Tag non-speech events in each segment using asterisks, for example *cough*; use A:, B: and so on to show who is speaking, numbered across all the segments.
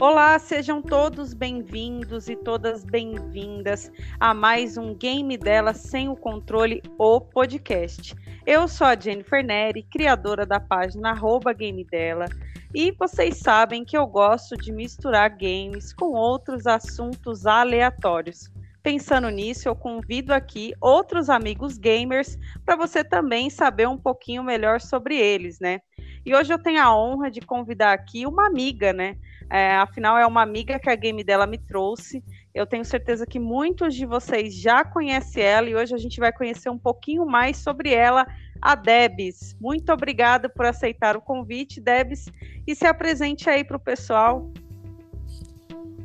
A: Olá, sejam todos bem-vindos e todas bem-vindas a mais um Game dela sem o controle, o podcast. Eu sou a Jennifer Neri, criadora da página arroba Game dela, e vocês sabem que eu gosto de misturar games com outros assuntos aleatórios. Pensando nisso, eu convido aqui outros amigos gamers para você também saber um pouquinho melhor sobre eles, né? E hoje eu tenho a honra de convidar aqui uma amiga, né? É, afinal, é uma amiga que a game dela me trouxe. Eu tenho certeza que muitos de vocês já conhecem ela e hoje a gente vai conhecer um pouquinho mais sobre ela, a Debs. Muito obrigada por aceitar o convite, Debs, e se apresente aí para o pessoal.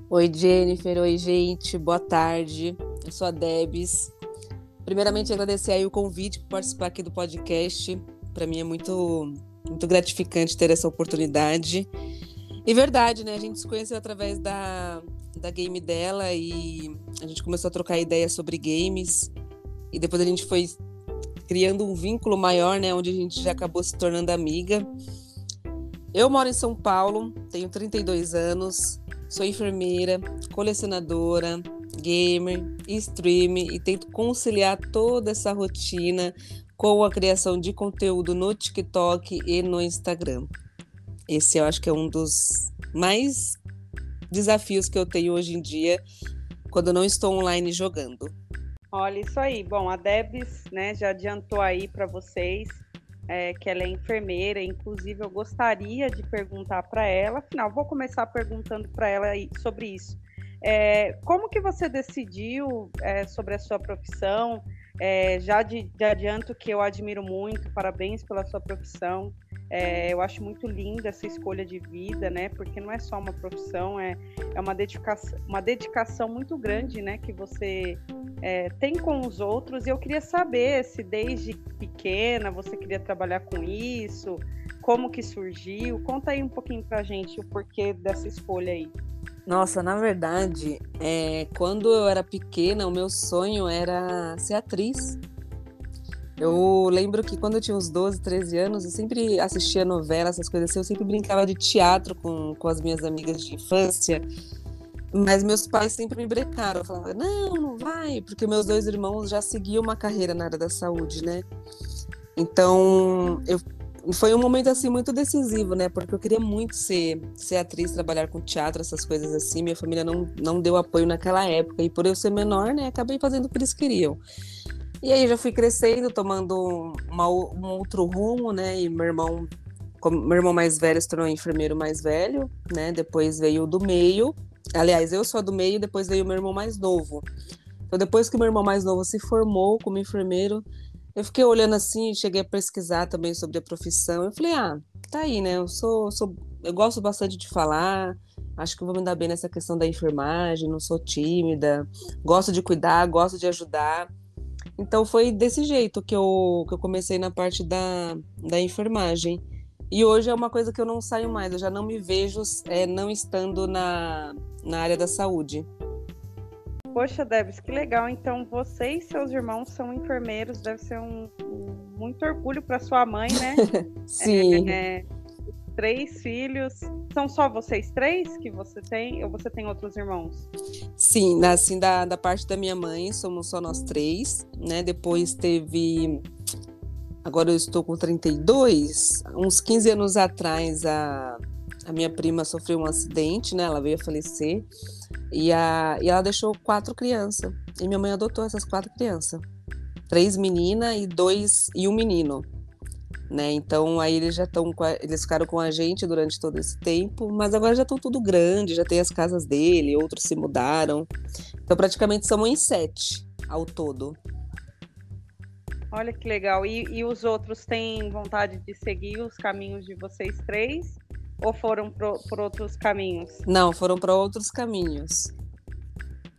B: Oi, Jennifer. Oi, gente. Boa tarde. Eu sou a Debs. Primeiramente, agradecer aí o convite para participar aqui do podcast. Para mim é muito, muito gratificante ter essa oportunidade. E verdade, né? A gente se conheceu através da, da game dela e a gente começou a trocar ideias sobre games. E depois a gente foi criando um vínculo maior, né? Onde a gente já acabou se tornando amiga. Eu moro em São Paulo, tenho 32 anos, sou enfermeira, colecionadora, gamer, streamer e tento conciliar toda essa rotina com a criação de conteúdo no TikTok e no Instagram. Esse eu acho que é um dos mais desafios que eu tenho hoje em dia quando eu não estou online jogando.
A: Olha isso aí. Bom, a Debs, né, já adiantou aí para vocês é, que ela é enfermeira. Inclusive, eu gostaria de perguntar para ela. Afinal, vou começar perguntando para ela sobre isso. É, como que você decidiu é, sobre a sua profissão? É, já de, de adianto que eu admiro muito. Parabéns pela sua profissão. É, eu acho muito linda essa escolha de vida, né? Porque não é só uma profissão, é, é uma, dedicação, uma dedicação muito grande, né? Que você é, tem com os outros. E eu queria saber se desde pequena você queria trabalhar com isso, como que surgiu. Conta aí um pouquinho pra gente o porquê dessa escolha aí.
B: Nossa, na verdade, é, quando eu era pequena, o meu sonho era ser atriz. Eu lembro que quando eu tinha uns 12, 13 anos, eu sempre assistia novela, essas coisas assim, eu sempre brincava de teatro com, com as minhas amigas de infância. Mas meus pais sempre me brecaram, falavam, não, não vai, porque meus dois irmãos já seguiam uma carreira na área da saúde, né? Então, eu, foi um momento assim muito decisivo, né? Porque eu queria muito ser, ser atriz, trabalhar com teatro, essas coisas assim. Minha família não, não deu apoio naquela época. E por eu ser menor, né, acabei fazendo o que eles queriam. E aí já fui crescendo, tomando uma, um outro rumo, né? E meu irmão, meu irmão mais velho se tornou enfermeiro mais velho, né? Depois veio o do meio. Aliás, eu sou a do meio, depois veio o meu irmão mais novo. Então, depois que meu irmão mais novo se formou como enfermeiro, eu fiquei olhando assim, cheguei a pesquisar também sobre a profissão. Eu falei, ah, tá aí, né? Eu sou, sou eu gosto bastante de falar, acho que vou me dar bem nessa questão da enfermagem, não sou tímida, gosto de cuidar, gosto de ajudar. Então foi desse jeito que eu, que eu comecei na parte da, da enfermagem. E hoje é uma coisa que eu não saio mais, eu já não me vejo é, não estando na, na área da saúde.
A: Poxa, Debs, que legal. Então você e seus irmãos são enfermeiros, deve ser um, um muito orgulho para sua mãe, né? *laughs*
B: Sim.
A: É, é, três filhos. São só vocês três que você tem? Ou você tem outros irmãos?
B: Sim, assim, da, da parte da minha mãe, somos só nós três, né? Depois teve. Agora eu estou com 32. Uns 15 anos atrás, a, a minha prima sofreu um acidente, né? Ela veio a falecer. E, a, e ela deixou quatro crianças. E minha mãe adotou essas quatro crianças. Três meninas e dois e um menino né? Então aí eles já estão, eles ficaram com a gente durante todo esse tempo, mas agora já estão tudo grande, já tem as casas dele, outros se mudaram. Então praticamente somos em sete ao todo.
A: Olha que legal. E, e os outros têm vontade de seguir os caminhos de vocês três? Ou foram pro, por outros caminhos?
B: Não, foram para outros caminhos.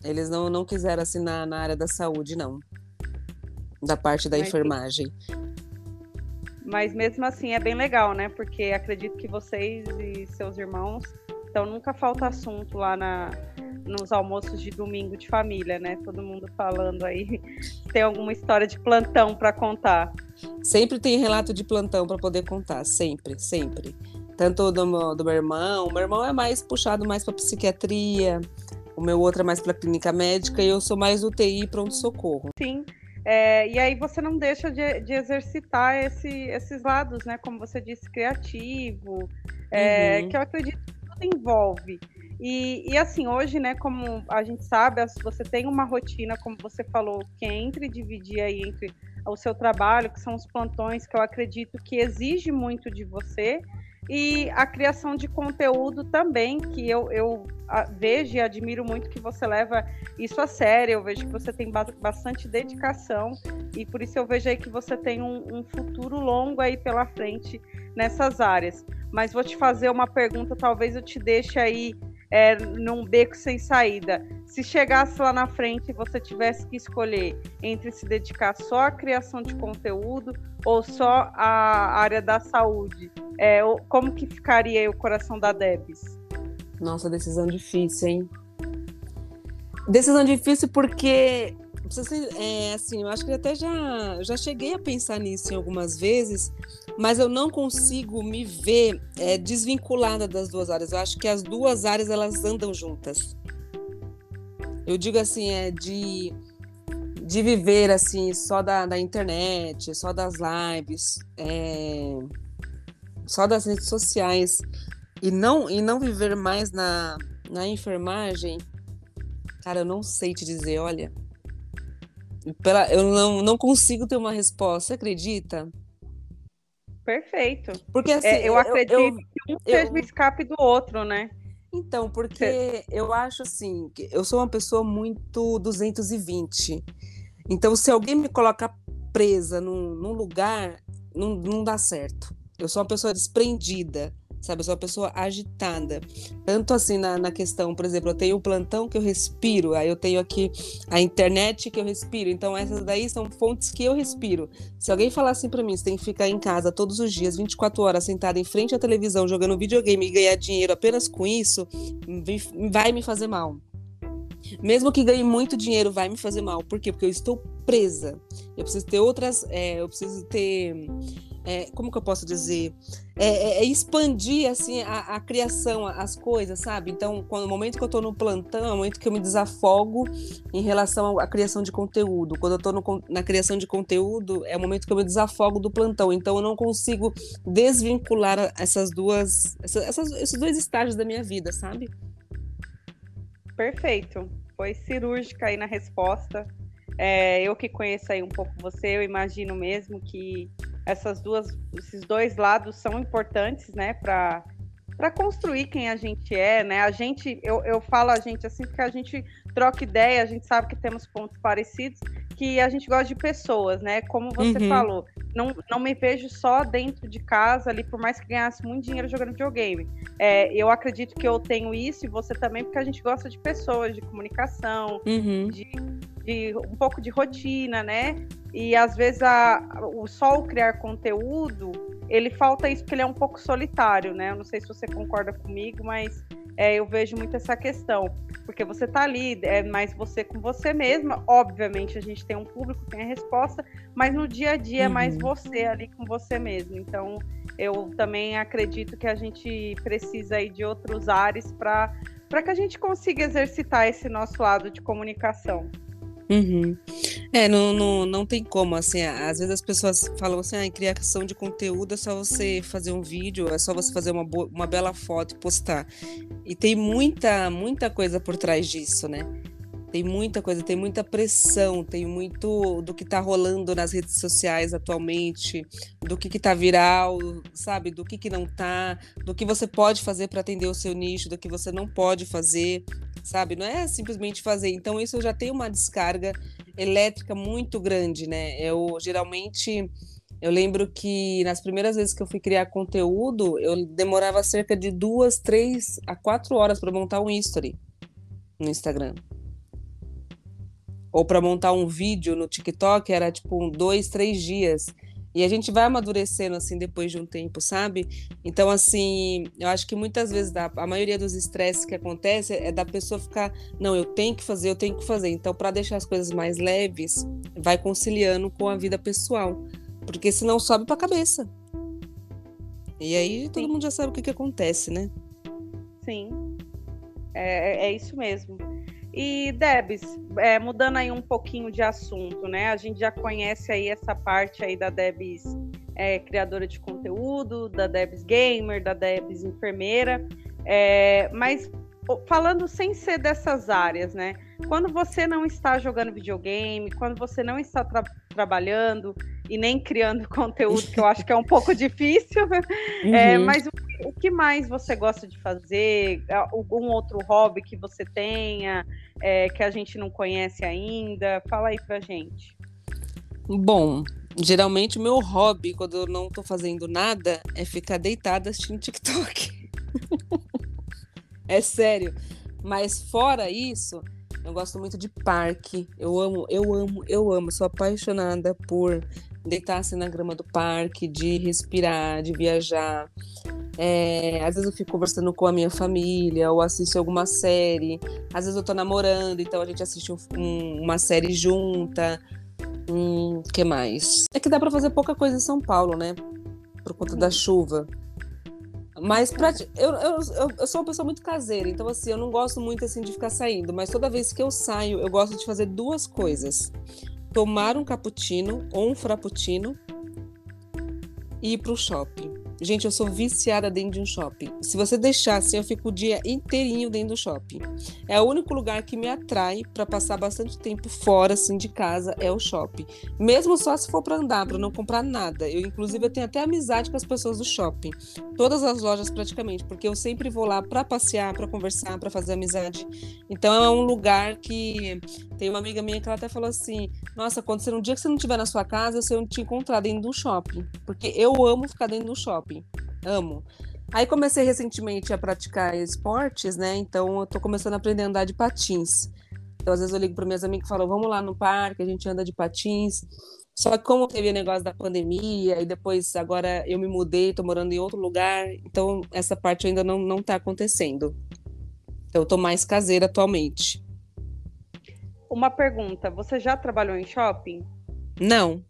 B: Eles não, não quiseram assinar na área da saúde, não. Da parte da Mas enfermagem.
A: Mas mesmo assim é bem legal, né? Porque acredito que vocês e seus irmãos, então nunca falta assunto lá na, nos almoços de domingo de família, né? Todo mundo falando aí, *laughs* tem alguma história de plantão para contar.
B: Sempre tem relato de plantão para poder contar, sempre, sempre. Tanto do meu, do meu irmão, o meu irmão é mais puxado mais para psiquiatria, o meu outro é mais para clínica médica e eu sou mais UTI pronto-socorro.
A: Sim. É, e aí você não deixa de, de exercitar esse, esses lados, né? Como você disse, criativo, é, uhum. que eu acredito que tudo envolve. E, e, assim, hoje, né, como a gente sabe, você tem uma rotina, como você falou, que é entre dividir aí entre o seu trabalho, que são os plantões, que eu acredito que exige muito de você, e a criação de conteúdo também, que eu, eu vejo e admiro muito que você leva isso a sério. Eu vejo que você tem bastante dedicação e por isso eu vejo aí que você tem um, um futuro longo aí pela frente nessas áreas. Mas vou te fazer uma pergunta, talvez eu te deixe aí é, num beco sem saída. Se chegasse lá na frente e você tivesse que escolher entre se dedicar só à criação de conteúdo ou só à área da saúde, é, como que ficaria o coração da Debs?
B: Nossa, decisão difícil, hein? Decisão difícil porque é, assim, eu acho que até já, já cheguei a pensar nisso em algumas vezes, mas eu não consigo me ver é, desvinculada das duas áreas. Eu acho que as duas áreas elas andam juntas. Eu digo assim, é de, de viver assim só da, da internet, só das lives, é, só das redes sociais e não e não viver mais na, na enfermagem. Cara, eu não sei te dizer, olha. Pela, eu não, não consigo ter uma resposta, você acredita?
A: Perfeito. Porque assim, é, eu acredito eu, eu, que um seja o escape do outro, né?
B: Então, porque eu acho assim, que eu sou uma pessoa muito 220. Então, se alguém me coloca presa num, num lugar, não, não dá certo. Eu sou uma pessoa desprendida sabe? Eu sou uma pessoa agitada. Tanto assim na, na questão, por exemplo, eu tenho o plantão que eu respiro, aí eu tenho aqui a internet que eu respiro. Então, essas daí são fontes que eu respiro. Se alguém falar assim para mim, você tem que ficar em casa todos os dias, 24 horas, sentada em frente à televisão, jogando videogame e ganhar dinheiro apenas com isso, vai me fazer mal. Mesmo que ganhe muito dinheiro, vai me fazer mal. Por quê? Porque eu estou presa. Eu preciso ter outras. É, eu preciso ter é, como que eu posso dizer, é, é, é expandir assim a, a, criação, as coisas, sabe? Então, quando, no momento que eu estou no plantão, é o momento que eu me desafogo em relação à criação de conteúdo. Quando eu estou na criação de conteúdo, é o momento que eu me desafogo do plantão. Então, eu não consigo desvincular essas duas, essas, esses dois estágios da minha vida, sabe?
A: Perfeito. Foi cirúrgica aí na resposta. É, eu que conheço aí um pouco você, eu imagino mesmo que essas duas, esses dois lados são importantes, né, para para construir quem a gente é, né? A gente, eu, eu falo a gente assim porque a gente troca ideia, a gente sabe que temos pontos parecidos, que a gente gosta de pessoas, né? Como você uhum. falou, não, não me vejo só dentro de casa ali, por mais que ganhasse muito dinheiro jogando videogame. É, eu acredito que eu tenho isso e você também, porque a gente gosta de pessoas, de comunicação, uhum. de, de um pouco de rotina, né? E às vezes a, o só o criar conteúdo, ele falta isso porque ele é um pouco solitário, né? Eu não sei se você concorda comigo, mas é, eu vejo muito essa questão. Porque você tá ali, é mais você com você mesma. Obviamente, a gente tem um público, tem a resposta, mas no dia a dia uhum. é mais você ali com você mesmo. Então, eu também acredito que a gente precisa aí de outros ares para que a gente consiga exercitar esse nosso lado de comunicação.
B: Uhum. É, não, não, não tem como, assim, às vezes as pessoas falam assim, ah, criação de conteúdo é só você fazer um vídeo, é só você fazer uma, uma bela foto e postar. E tem muita, muita coisa por trás disso, né? Tem muita coisa, tem muita pressão, tem muito do que tá rolando nas redes sociais atualmente, do que que tá viral, sabe? Do que que não tá, do que você pode fazer para atender o seu nicho, do que você não pode fazer sabe? Não é simplesmente fazer. Então, isso já tem uma descarga elétrica muito grande, né? Eu geralmente. Eu lembro que nas primeiras vezes que eu fui criar conteúdo, eu demorava cerca de duas, três a quatro horas para montar um history no Instagram. Ou para montar um vídeo no TikTok era tipo dois, três dias. E a gente vai amadurecendo assim depois de um tempo, sabe? Então, assim, eu acho que muitas vezes a, a maioria dos estresses que acontece é da pessoa ficar, não, eu tenho que fazer, eu tenho que fazer. Então, para deixar as coisas mais leves, vai conciliando com a vida pessoal, porque senão sobe para a cabeça. E aí todo Sim. mundo já sabe o que, que acontece, né?
A: Sim, é, é isso mesmo. E Debs, é, mudando aí um pouquinho de assunto, né? A gente já conhece aí essa parte aí da Debs é, criadora de conteúdo, da Debs gamer, da Debs enfermeira, é, mas falando sem ser dessas áreas, né? Quando você não está jogando videogame, quando você não está tra trabalhando e nem criando *laughs* conteúdo, que eu acho que é um pouco *laughs* difícil, *laughs* é, uhum. é, mas o, o, que mais você gosta de fazer? Algum outro hobby que você tenha, é, que a gente não conhece ainda? Fala aí pra gente.
B: Bom, geralmente o meu hobby, quando eu não tô fazendo nada, é ficar deitada assistindo TikTok. É sério. Mas fora isso, eu gosto muito de parque. Eu amo, eu amo, eu amo. Sou apaixonada por deitar-se na grama do parque, de respirar, de viajar. É, às vezes eu fico conversando com a minha família ou assisto alguma série. Às vezes eu tô namorando, então a gente assiste um, um, uma série junta. Hum, que mais? É que dá para fazer pouca coisa em São Paulo, né? Por conta da chuva. Mas pra, eu, eu, eu, sou uma pessoa muito caseira, então assim, eu não gosto muito assim de ficar saindo, mas toda vez que eu saio, eu gosto de fazer duas coisas. Tomar um cappuccino ou um frappuccino e ir pro shopping. Gente, eu sou viciada dentro de um shopping. Se você deixar assim, eu fico o dia inteirinho dentro do shopping. É o único lugar que me atrai para passar bastante tempo fora assim de casa é o shopping. Mesmo só se for para andar, para não comprar nada. Eu inclusive eu tenho até amizade com as pessoas do shopping. Todas as lojas praticamente, porque eu sempre vou lá para passear, para conversar, para fazer amizade. Então é um lugar que tem uma amiga minha que ela até falou assim: "Nossa, quando você um dia que você não estiver na sua casa, sei onde te encontrar dentro do shopping", porque eu amo ficar dentro do shopping Amo. Aí comecei recentemente a praticar esportes, né? Então eu tô começando a aprender a andar de patins. Então às vezes eu ligo para minhas amigas e falo, vamos lá no parque, a gente anda de patins. Só que como teve o negócio da pandemia e depois agora eu me mudei, tô morando em outro lugar, então essa parte ainda não não tá acontecendo. Então eu tô mais caseira atualmente.
A: Uma pergunta, você já trabalhou em shopping?
B: Não.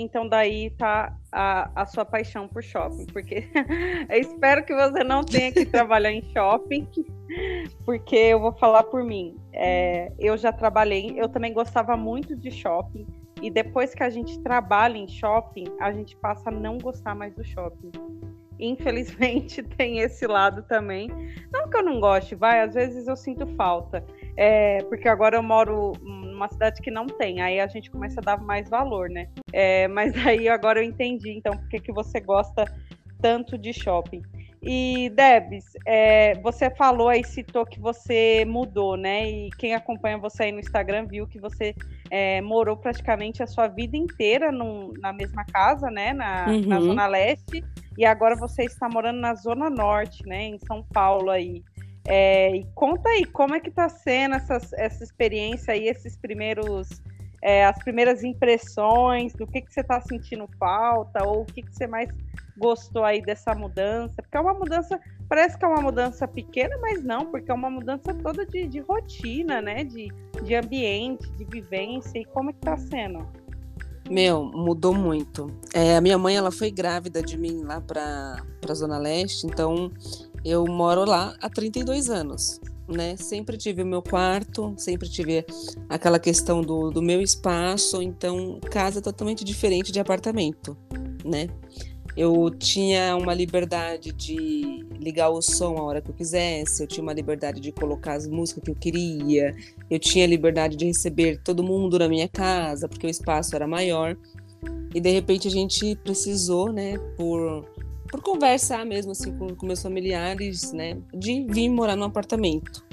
A: Então daí tá a, a sua paixão por shopping, porque *laughs* eu espero que você não tenha que trabalhar em shopping, *laughs* porque eu vou falar por mim. É, eu já trabalhei, eu também gostava muito de shopping, e depois que a gente trabalha em shopping, a gente passa a não gostar mais do shopping. Infelizmente *laughs* tem esse lado também. Não que eu não goste, vai, às vezes eu sinto falta. É, porque agora eu moro numa cidade que não tem, aí a gente começa a dar mais valor, né? É, mas *laughs* aí agora eu entendi, então, por que, você gosta tanto de shopping. E Debs, é, você falou aí, citou que você mudou, né? E quem acompanha você aí no Instagram viu que você é, morou praticamente a sua vida inteira num, na mesma casa, né? Na, uhum. na Zona Leste, e agora você está morando na Zona Norte, né? Em São Paulo aí. É, e conta aí, como é que está sendo essas, essa experiência aí, esses primeiros, é, as primeiras impressões, do que, que você está sentindo falta, ou o que, que você mais gostou aí dessa mudança? Porque é uma mudança, parece que é uma mudança pequena, mas não, porque é uma mudança toda de, de rotina, né? De, de ambiente, de vivência, e como é que está sendo?
B: Meu, mudou muito. É, a minha mãe, ela foi grávida de mim lá para a Zona Leste, então eu moro lá há 32 anos, né? Sempre tive o meu quarto, sempre tive aquela questão do, do meu espaço, então casa totalmente diferente de apartamento, né? Eu tinha uma liberdade de ligar o som a hora que eu quisesse, eu tinha uma liberdade de colocar as músicas que eu queria, eu tinha liberdade de receber todo mundo na minha casa, porque o espaço era maior. E de repente a gente precisou, né, por por conversar mesmo assim com, com meus familiares, né, de vir morar num apartamento.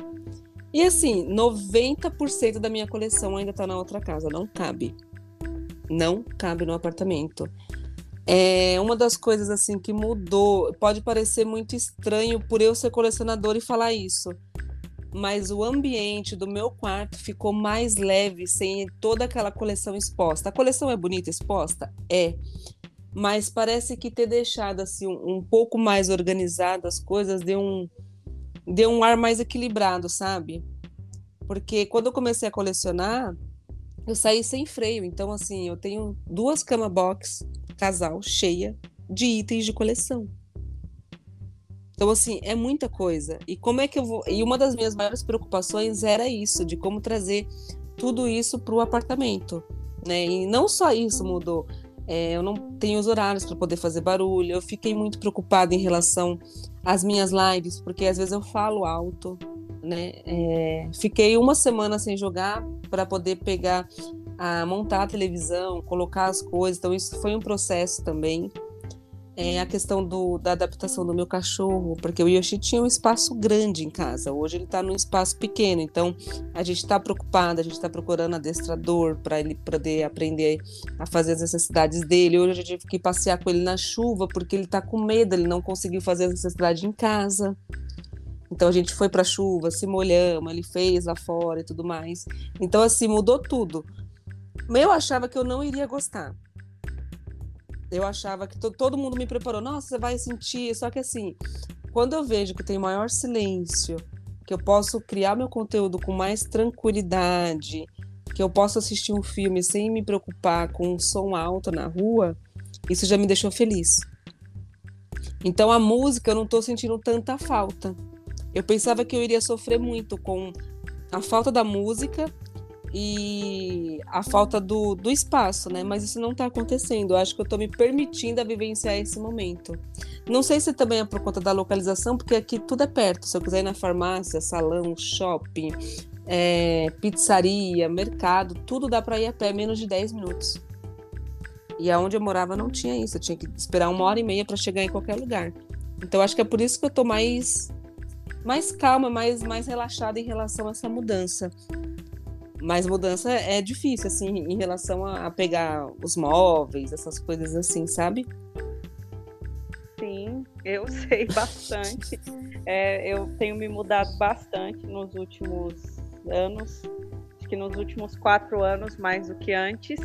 B: E assim, 90% da minha coleção ainda tá na outra casa, não cabe. Não cabe no apartamento. É uma das coisas assim que mudou. Pode parecer muito estranho por eu ser colecionador e falar isso, mas o ambiente do meu quarto ficou mais leve sem toda aquela coleção exposta. A coleção é bonita exposta? É mas parece que ter deixado assim um, um pouco mais organizado as coisas deu um deu um ar mais equilibrado, sabe? Porque quando eu comecei a colecionar, eu saí sem freio. Então, assim, eu tenho duas cama box, casal, cheia, de itens de coleção. Então, assim, é muita coisa. E como é que eu vou. E uma das minhas maiores preocupações era isso, de como trazer tudo isso para o apartamento. Né? E não só isso mudou. É, eu não tenho os horários para poder fazer barulho. Eu fiquei muito preocupada em relação às minhas lives, porque às vezes eu falo alto. Né? É, fiquei uma semana sem jogar para poder pegar, a montar a televisão, colocar as coisas. Então, isso foi um processo também é a questão do, da adaptação do meu cachorro, porque o Yoshi tinha um espaço grande em casa, hoje ele está num espaço pequeno, então a gente está preocupada, a gente está procurando adestrador para ele poder aprender a fazer as necessidades dele. Hoje eu tive que passear com ele na chuva porque ele está com medo, ele não conseguiu fazer as necessidades em casa. Então a gente foi para a chuva, se molhamos, ele fez lá fora e tudo mais. Então assim mudou tudo. Eu achava que eu não iria gostar eu achava que to todo mundo me preparou. Nossa, você vai sentir. Só que assim, quando eu vejo que tem maior silêncio, que eu posso criar meu conteúdo com mais tranquilidade, que eu posso assistir um filme sem me preocupar com um som alto na rua, isso já me deixou feliz. Então a música eu não estou sentindo tanta falta. Eu pensava que eu iria sofrer muito com a falta da música e a falta do, do espaço, né? Mas isso não está acontecendo. Eu acho que eu estou me permitindo a vivenciar esse momento. Não sei se também é por conta da localização, porque aqui tudo é perto. Se eu quiser ir na farmácia, salão, shopping, é, pizzaria, mercado, tudo dá para ir a pé, menos de 10 minutos. E aonde eu morava não tinha isso. Eu tinha que esperar uma hora e meia para chegar em qualquer lugar. Então acho que é por isso que eu estou mais mais calma, mais mais relaxada em relação a essa mudança. Mas mudança é difícil, assim, em relação a, pegar os móveis, essas coisas assim, sabe?
A: Sim, eu *laughs* sei bastante. É, eu tenho me mudado bastante nos últimos anos, acho que nos últimos quatro anos mais do que antes.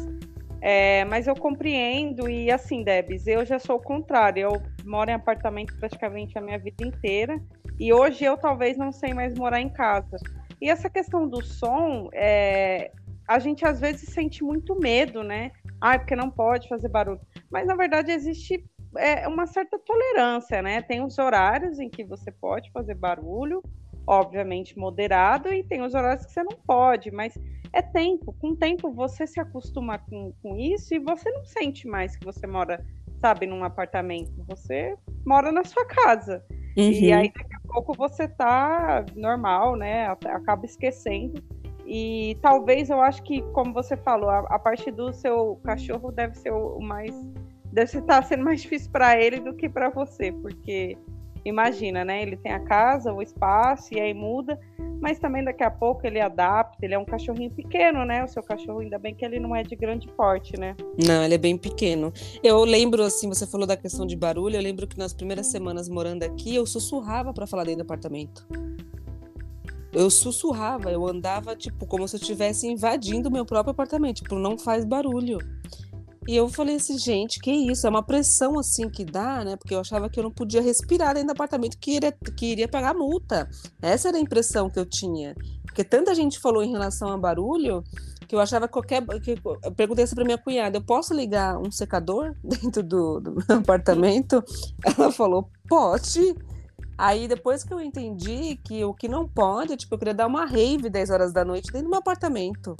A: É, mas eu compreendo e assim, Debs, eu já sou o contrário. Eu moro em apartamento praticamente a minha vida inteira e hoje eu talvez não sei mais morar em casa. E essa questão do som, é, a gente às vezes sente muito medo, né? Ah, porque não pode fazer barulho. Mas na verdade existe é, uma certa tolerância, né? Tem os horários em que você pode fazer barulho, obviamente moderado, e tem os horários que você não pode, mas é tempo. Com o tempo você se acostuma com, com isso e você não sente mais que você mora, sabe, num apartamento. Você mora na sua casa. Uhum. E aí daqui a pouco você tá normal, né? Acaba esquecendo. E talvez eu acho que, como você falou, a, a parte do seu cachorro deve ser o mais. Deve estar sendo mais *laughs* difícil para ele do que para você, porque imagina, né? Ele tem a casa, o espaço, e aí muda, mas também daqui a pouco ele adapta, ele é um cachorrinho pequeno, né? O seu cachorro, ainda bem que ele não é de grande porte, né?
B: Não, ele é bem pequeno. Eu lembro, assim, você falou da questão de barulho, eu lembro que nas primeiras semanas morando aqui, eu sussurrava para falar dentro do apartamento. Eu sussurrava, eu andava, tipo, como se eu estivesse invadindo o meu próprio apartamento. Tipo, não faz barulho. E eu falei assim, gente, que isso? É uma pressão assim que dá, né? Porque eu achava que eu não podia respirar dentro do apartamento que iria, que iria pagar multa. Essa era a impressão que eu tinha. Porque tanta gente falou em relação a barulho que eu achava qualquer. Que, eu perguntei assim para minha cunhada: eu posso ligar um secador *laughs* dentro do, do meu apartamento? Ela falou: pode. Aí depois que eu entendi que o que não pode, tipo, eu queria dar uma rave 10 horas da noite dentro do meu apartamento.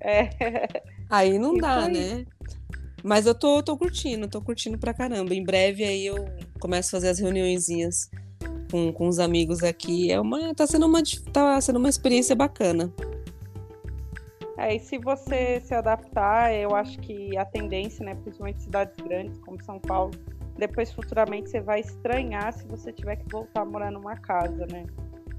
B: É. Aí não dá, aí. né? Mas eu tô, tô curtindo, tô curtindo pra caramba. Em breve aí eu começo a fazer as reuniõezinhas com, com os amigos aqui. É uma, tá, sendo uma, tá sendo uma experiência bacana.
A: É, e se você se adaptar, eu acho que a tendência, né, principalmente cidades grandes como São Paulo, depois futuramente você vai estranhar se você tiver que voltar a morar numa casa, né?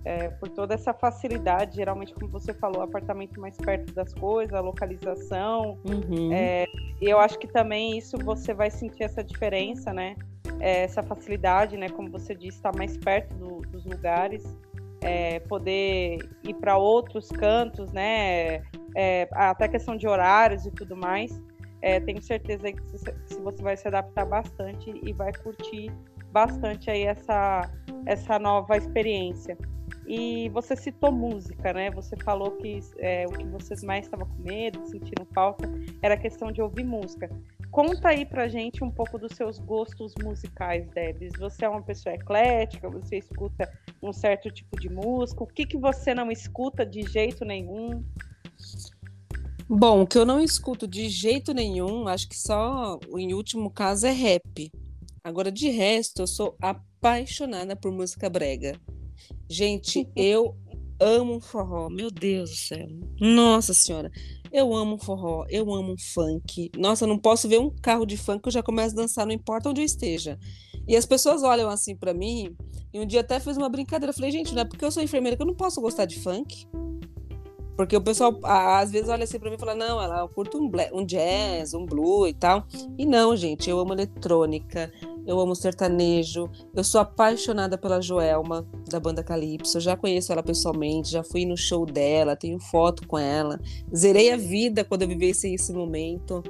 A: É, por toda essa facilidade, geralmente, como você falou, apartamento mais perto das coisas, a localização. Uhum. É, e eu acho que também isso você vai sentir essa diferença, né? É, essa facilidade, né? Como você disse, estar tá mais perto do, dos lugares, é, poder ir para outros cantos, né? É, até questão de horários e tudo mais. É, tenho certeza que se você vai se adaptar bastante e vai curtir bastante aí essa, essa nova experiência. E você citou música, né? Você falou que é, o que vocês mais estavam com medo, sentindo falta, era a questão de ouvir música. Conta aí pra gente um pouco dos seus gostos musicais, Debs. Você é uma pessoa eclética, você escuta um certo tipo de música, o que, que você não escuta de jeito nenhum?
B: Bom, o que eu não escuto de jeito nenhum, acho que só em último caso é rap. Agora, de resto, eu sou apaixonada por música brega. Gente, *laughs* eu amo forró, meu Deus do céu. Nossa Senhora. Eu amo forró, eu amo funk. Nossa, eu não posso ver um carro de funk que eu já começo a dançar, não importa onde eu esteja. E as pessoas olham assim para mim, e um dia até fiz uma brincadeira. Eu falei, gente, não é porque eu sou enfermeira que eu não posso gostar de funk. Porque o pessoal às vezes olha assim pra mim e fala: não, ela curta um, um jazz, um blue e tal. E não, gente, eu amo eletrônica, eu amo sertanejo, eu sou apaixonada pela Joelma, da banda Calypso. Eu já conheço ela pessoalmente, já fui no show dela, tenho foto com ela. Zerei a vida quando eu vivesse esse momento.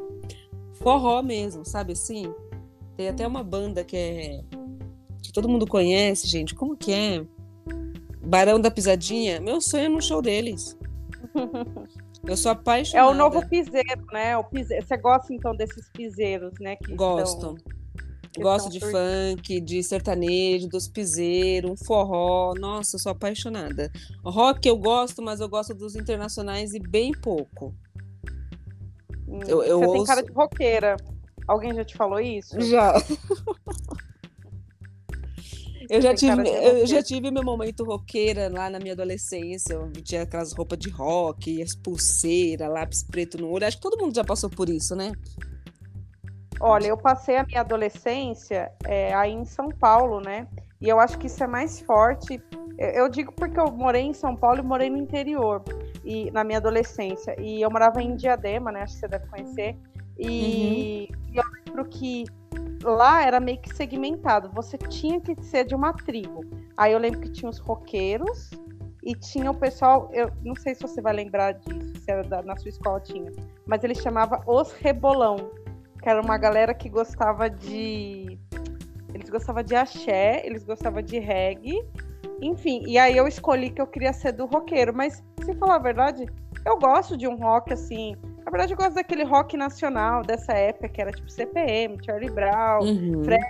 B: Forró mesmo, sabe assim? Tem até uma banda que é. que todo mundo conhece, gente. Como que é? Barão da Pisadinha. Meu sonho é no show deles. Eu sou apaixonada.
A: É o novo piseiro, né? O piseiro. Você gosta então desses piseiros, né? Que
B: Gosto. Estão... Gosto de funk, de sertanejo, dos piseiros, um forró. Nossa, eu sou apaixonada. Rock eu gosto, mas eu gosto dos internacionais e bem pouco.
A: Hum, eu, eu você ouço... tem cara de roqueira. Alguém já te falou isso?
B: Já. *laughs* Eu já, tive, eu já tive meu momento roqueira lá na minha adolescência. Eu tinha aquelas roupas de rock, as pulseiras, lápis preto no olho. Acho que todo mundo já passou por isso, né?
A: Olha, eu passei a minha adolescência é, aí em São Paulo, né? E eu acho que isso é mais forte. Eu digo porque eu morei em São Paulo e morei no interior e na minha adolescência. E eu morava em Diadema, né? Acho que você deve conhecer. E, uhum. e eu lembro que lá era meio que segmentado. Você tinha que ser de uma tribo. Aí eu lembro que tinha os roqueiros e tinha o pessoal. Eu não sei se você vai lembrar disso, se era da, na sua escola tinha, mas ele chamava os rebolão, que era uma galera que gostava de. Eles gostavam de axé, eles gostavam de reggae, enfim. E aí eu escolhi que eu queria ser do roqueiro, mas se falar a verdade, eu gosto de um rock assim na verdade, eu gosto daquele rock nacional dessa época, que era tipo CPM, Charlie Brown, uhum. Fred.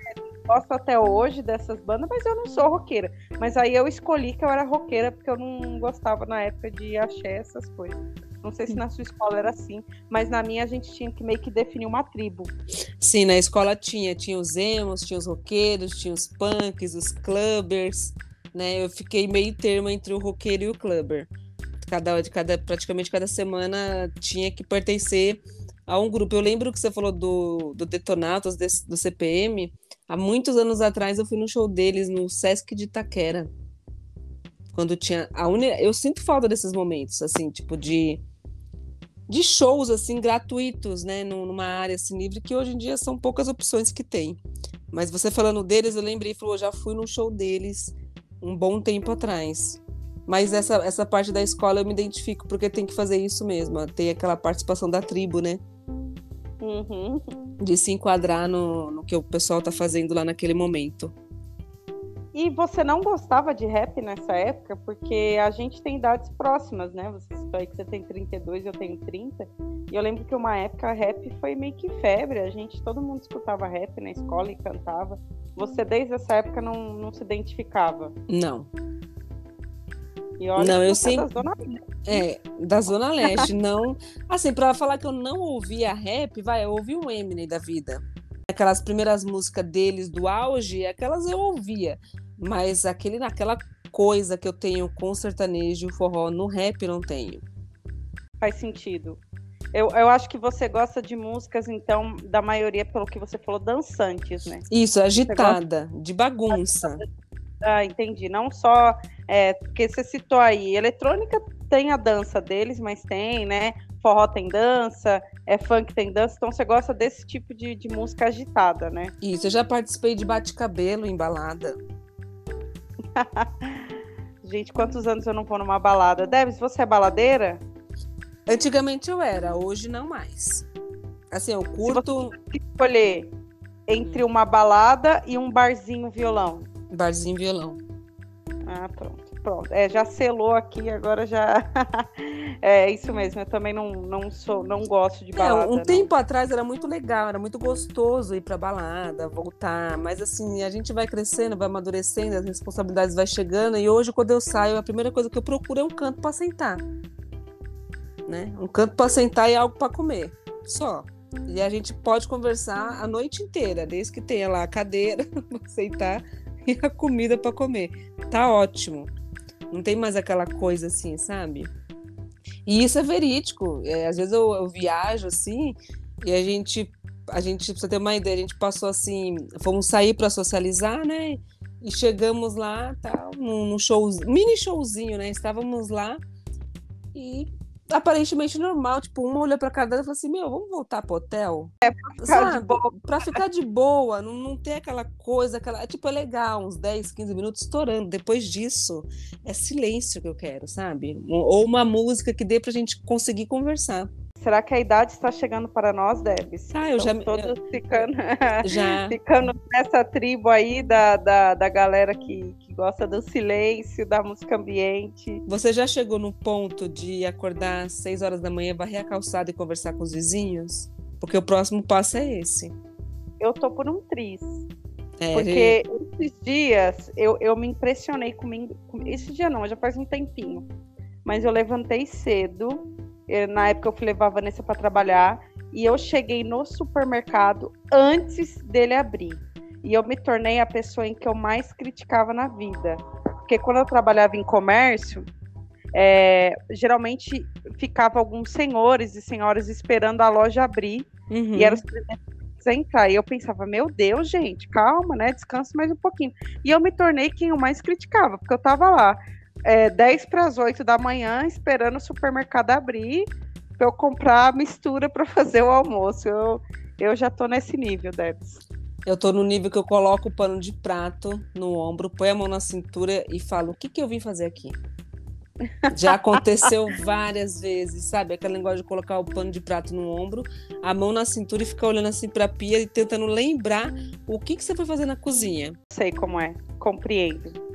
A: Gosto até hoje dessas bandas, mas eu não sou roqueira. Mas aí eu escolhi que eu era roqueira porque eu não gostava na época de axé essas coisas. Não sei se na sua escola era assim, mas na minha a gente tinha que meio que definir uma tribo.
B: Sim, na escola tinha. Tinha os emos, tinha os roqueiros, tinha os punks, os clubbers, né? Eu fiquei meio termo entre o roqueiro e o clubber cada, cada, praticamente cada semana tinha que pertencer a um grupo. Eu lembro que você falou do, do Detonatos, do CPM. Há muitos anos atrás eu fui no show deles no Sesc de Itaquera. Quando tinha a uni... Eu sinto falta desses momentos, assim, tipo de de shows assim gratuitos, né, numa área assim livre que hoje em dia são poucas opções que tem. Mas você falando deles, eu lembrei, falou, já fui no show deles um bom tempo atrás. Mas essa, essa parte da escola eu me identifico porque tem que fazer isso mesmo. Tem aquela participação da tribo, né?
A: Uhum.
B: De se enquadrar no, no que o pessoal tá fazendo lá naquele momento.
A: E você não gostava de rap nessa época? Porque a gente tem idades próximas, né? Você aí que você tem 32 eu tenho 30. E eu lembro que uma época rap foi meio que febre. A gente, todo mundo escutava rap na escola e cantava. Você desde essa época não, não se identificava?
B: Não.
A: Olha
B: não, eu sempre. Da Zona Leste. É, da Zona Leste. não. Assim, pra falar que eu não ouvia rap, vai, eu ouvi um Eminem da vida. Aquelas primeiras músicas deles do auge, aquelas eu ouvia. Mas aquele, naquela coisa que eu tenho com sertanejo e forró, no rap não tenho.
A: Faz sentido. Eu, eu acho que você gosta de músicas, então, da maioria, pelo que você falou, dançantes, né?
B: Isso, agitada, de bagunça.
A: Ah, entendi. Não só é, porque você citou aí, eletrônica tem a dança deles, mas tem, né? Forró tem dança, é funk tem dança, então você gosta desse tipo de, de música agitada, né?
B: Isso, eu já participei de bate-cabelo em balada. *laughs*
A: Gente, quantos anos eu não vou numa balada? Debs, você é baladeira?
B: Antigamente eu era, hoje não mais. Assim, eu curto.
A: Se você escolher entre uma balada e um barzinho violão.
B: Barzinho violão.
A: Ah, pronto, pronto. É, já selou aqui, agora já, *laughs* É isso mesmo, eu também não, não sou, não gosto de balada.
B: É, um
A: não.
B: tempo atrás era muito legal, era muito gostoso ir pra balada, voltar, mas assim, a gente vai crescendo, vai amadurecendo, as responsabilidades vai chegando, e hoje quando eu saio, a primeira coisa que eu procuro é um canto para sentar. Né? Um canto para sentar e algo para comer. Só. E a gente pode conversar a noite inteira, desde que tenha lá a cadeira *laughs* para sentar a comida para comer. Tá ótimo. Não tem mais aquela coisa assim, sabe? E isso é verídico. É, às vezes eu, eu, viajo assim e a gente, a gente, você ter uma ideia, a gente passou assim, fomos sair para socializar, né? E chegamos lá, tal, num, num show, mini showzinho, né? Estávamos lá e aparentemente normal. Tipo, uma olhou pra cara dela e falou assim: Meu, vamos voltar pro hotel?
A: É, pra ficar Sabe? de boa.
B: Pra ficar de boa, não, não ter aquela coisa, aquela. Tipo, é legal, uns 10, 15 minutos estourando. Depois disso, é silêncio que eu quero, sabe? Ou uma música que dê pra gente conseguir conversar.
A: Será que a idade está chegando para nós, Debs?
B: Ah, eu já
A: todos
B: eu...
A: ficando, *laughs*
B: já.
A: ficando nessa tribo aí da, da, da galera que, que gosta do silêncio, da música ambiente.
B: Você já chegou no ponto de acordar às 6 horas da manhã, varrer a calçada e conversar com os vizinhos? Porque o próximo passo é esse.
A: Eu tô por um tris. É, porque esses dias eu, eu me impressionei comigo. Esse dia não, já faz um tempinho. Mas eu levantei cedo na época eu fui levar a Vanessa para trabalhar e eu cheguei no supermercado antes dele abrir. E eu me tornei a pessoa em que eu mais criticava na vida. Porque quando eu trabalhava em comércio, é, geralmente ficava alguns senhores e senhoras esperando a loja abrir uhum. e eram os presentes entrar. E eu pensava, meu Deus, gente, calma, né? Descanse mais um pouquinho. E eu me tornei quem eu mais criticava, porque eu tava lá é, 10 para as 8 da manhã, esperando o supermercado abrir para eu comprar a mistura para *laughs* fazer o almoço. Eu, eu já tô nesse nível, Debs.
B: Eu tô no nível que eu coloco o pano de prato no ombro, põe a mão na cintura e falo: o que, que eu vim fazer aqui? *laughs* Já aconteceu várias vezes, sabe? Aquela negócio de colocar o pano de prato no ombro, a mão na cintura e ficar olhando assim para a pia e tentando lembrar o que, que você foi fazer na cozinha.
A: Sei como é, compreendo.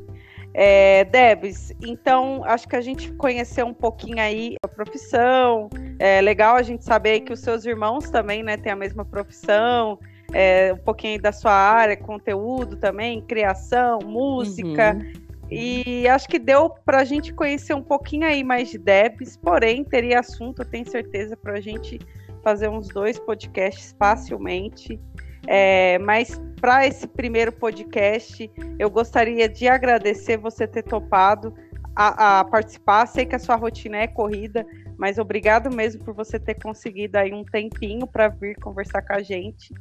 A: É, Debs, então acho que a gente conheceu um pouquinho aí a profissão. É legal a gente saber que os seus irmãos também né, têm a mesma profissão, é, um pouquinho da sua área, conteúdo também, criação, música. Uhum. E acho que deu para a gente conhecer um pouquinho aí mais de Debs, porém teria assunto, eu tenho certeza, para a gente fazer uns dois podcasts facilmente. É, mas para esse primeiro podcast, eu gostaria de agradecer você ter topado a, a, participar. Sei que a sua rotina é corrida, mas obrigado mesmo por você ter conseguido aí um tempinho para vir conversar com a gente.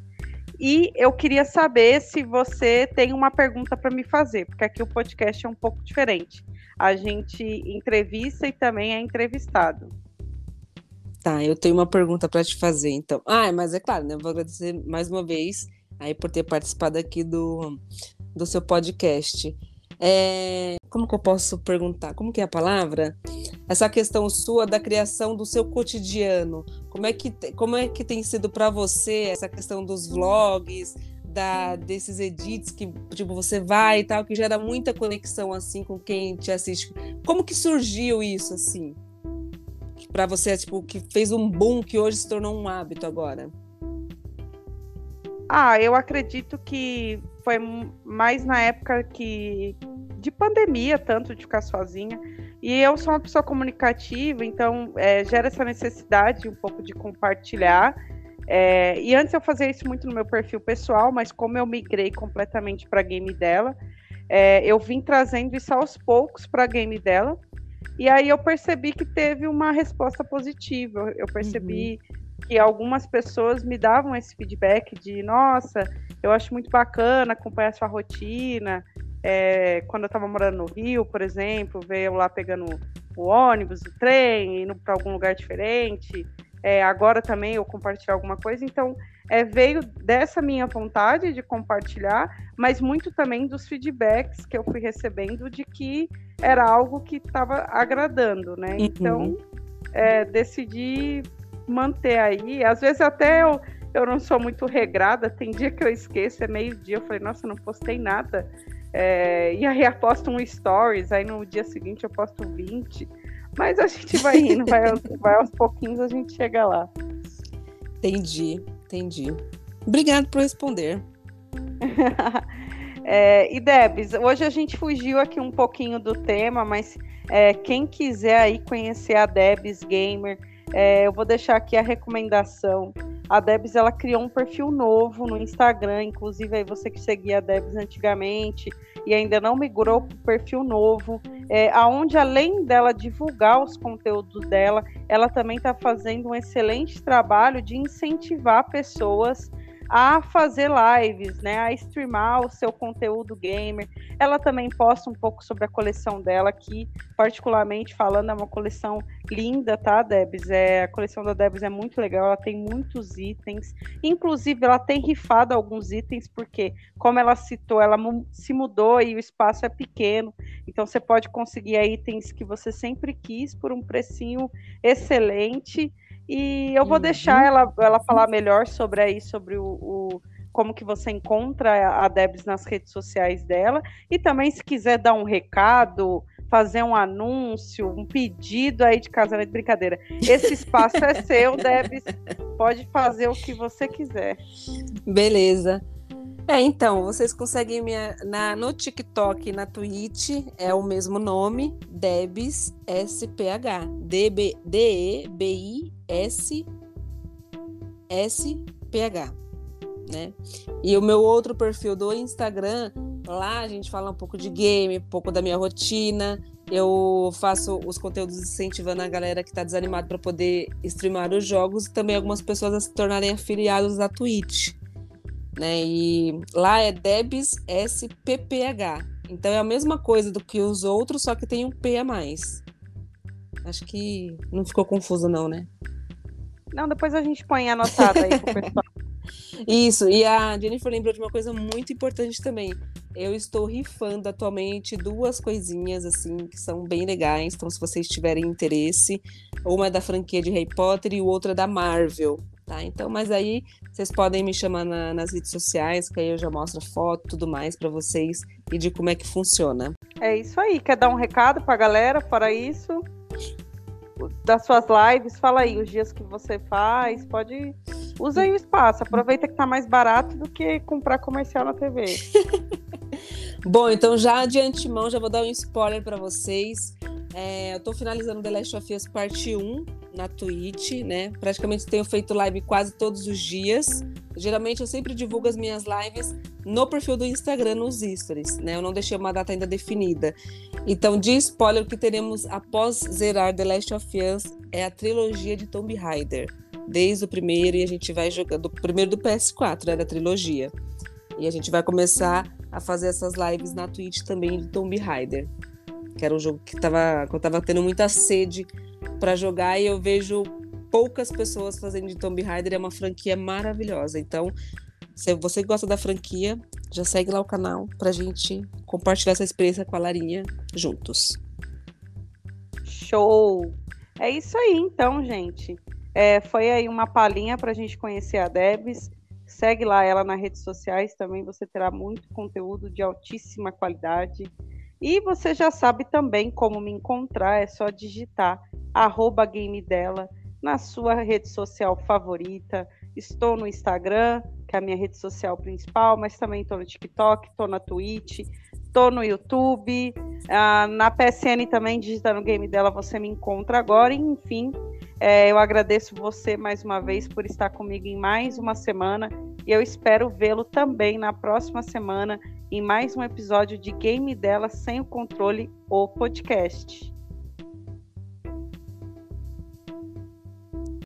A: E eu queria saber se você tem uma pergunta para me fazer, porque aqui o podcast é um pouco diferente. A gente entrevista e também é entrevistado.
B: Tá, eu tenho uma pergunta para te fazer, então. Ah, mas é claro, né? Eu vou agradecer mais uma vez aí por ter participado aqui do, do seu podcast. É, como que eu posso perguntar? Como que é a palavra? Essa questão sua da criação do seu cotidiano. Como é que, como é que tem sido para você essa questão dos vlogs, da, desses edits que tipo você vai e tal, que gera muita conexão assim com quem te assiste. Como que surgiu isso assim? Para você, tipo, que fez um boom que hoje se tornou um hábito agora?
A: Ah, eu acredito que foi mais na época que de pandemia, tanto de ficar sozinha. E eu sou uma pessoa comunicativa, então é, gera essa necessidade um pouco de compartilhar. É, e antes eu fazia isso muito no meu perfil pessoal, mas como eu migrei completamente para game dela, é, eu vim trazendo isso aos poucos para game dela. E aí eu percebi que teve uma resposta positiva. Eu percebi uhum. que algumas pessoas me davam esse feedback de, nossa, eu acho muito bacana acompanhar sua rotina. É, quando eu estava morando no Rio, por exemplo, eu lá pegando o ônibus, o trem, indo para algum lugar diferente. É, agora também eu compartilhar alguma coisa. Então, é, veio dessa minha vontade de compartilhar, mas muito também dos feedbacks que eu fui recebendo de que era algo que estava agradando, né? Uhum. Então, é, decidi manter aí. Às vezes até eu, eu não sou muito regrada, tem dia que eu esqueço, é meio-dia, eu falei, nossa, não postei nada. É, e aí aposto um stories, aí no dia seguinte eu posto 20. Mas a gente vai *laughs* indo, vai, vai aos pouquinhos a gente chega lá.
B: Entendi, entendi. Obrigado por responder. *laughs*
A: é, e Debs, hoje a gente fugiu aqui um pouquinho do tema, mas é, quem quiser aí conhecer a Debs Gamer, é, eu vou deixar aqui a recomendação. A Debs ela criou um perfil novo no Instagram, inclusive aí você que seguia a Debs antigamente e ainda não migrou para o perfil novo, é, aonde além dela divulgar os conteúdos dela, ela também está fazendo um excelente trabalho de incentivar pessoas a fazer lives, né, a streamar o seu conteúdo gamer. Ela também posta um pouco sobre a coleção dela, que particularmente falando é uma coleção linda, tá, Debs? É, a coleção da Debs é muito legal, ela tem muitos itens. Inclusive, ela tem rifado alguns itens, porque, como ela citou, ela se mudou e o espaço é pequeno. Então, você pode conseguir itens que você sempre quis por um precinho excelente. E eu vou uhum. deixar ela, ela falar melhor sobre aí, sobre o, o, como que você encontra a Debs nas redes sociais dela. E também, se quiser dar um recado, fazer um anúncio, um pedido aí de casamento, brincadeira. Esse espaço é seu, *laughs* Debs. Pode fazer o que você quiser.
B: Beleza. É, então, vocês conseguem me na, no TikTok e na Twitch, é o mesmo nome, Debs SPH. D-E-B-I-S S-P-H. Né? E o meu outro perfil do Instagram, lá a gente fala um pouco de game, um pouco da minha rotina. Eu faço os conteúdos incentivando a galera que está desanimada para poder streamar os jogos e também algumas pessoas a se tornarem afiliados da Twitch né? E lá é Debs SPPH. Então é a mesma coisa do que os outros, só que tem um P a mais. Acho que não ficou confuso não, né?
A: Não, depois a gente põe anotada aí pro pessoal. *laughs* *laughs*
B: Isso, e a Jennifer lembrou de uma coisa muito importante também. Eu estou rifando atualmente duas coisinhas, assim, que são bem legais. Então, se vocês tiverem interesse, uma é da franquia de Harry Potter e o outro é da Marvel tá? Então, mas aí vocês podem me chamar na, nas redes sociais, que aí eu já mostro foto, tudo mais para vocês e de como é que funciona.
A: É isso aí. Quer dar um recado para a galera? Fora isso, das suas lives, fala aí os dias que você faz, pode usa aí o espaço, aproveita que tá mais barato do que comprar comercial na TV. *laughs*
B: Bom, então já de antemão já vou dar um spoiler para vocês. É, eu tô finalizando The Last of Us parte 1 na Twitch, né? Praticamente tenho feito live quase todos os dias. Geralmente eu sempre divulgo as minhas lives no perfil do Instagram, nos stories, né? Eu não deixei uma data ainda definida. Então, de spoiler, o que teremos após zerar The Last of Us é a trilogia de Tomb Raider. Desde o primeiro, e a gente vai jogando o primeiro do PS4, né? Da trilogia. E a gente vai começar a fazer essas lives na Twitch também de Tomb Raider que era um jogo que, tava, que eu tava tendo muita sede para jogar e eu vejo poucas pessoas fazendo de Tomb Raider, é uma franquia maravilhosa. Então, se você gosta da franquia, já segue lá o canal pra gente compartilhar essa experiência com a Larinha juntos.
A: Show! É isso aí, então, gente. É, foi aí uma palhinha para a gente conhecer a Debs. Segue lá ela nas redes sociais também, você terá muito conteúdo de altíssima qualidade. E você já sabe também como me encontrar, é só digitar arroba game dela na sua rede social favorita. Estou no Instagram, que é a minha rede social principal, mas também estou no TikTok, estou na Twitch, estou no YouTube, ah, na PSN também, digitando o game dela, você me encontra agora. Enfim, é, eu agradeço você mais uma vez por estar comigo em mais uma semana e eu espero vê-lo também na próxima semana em mais um episódio de Game dela sem o controle, o podcast.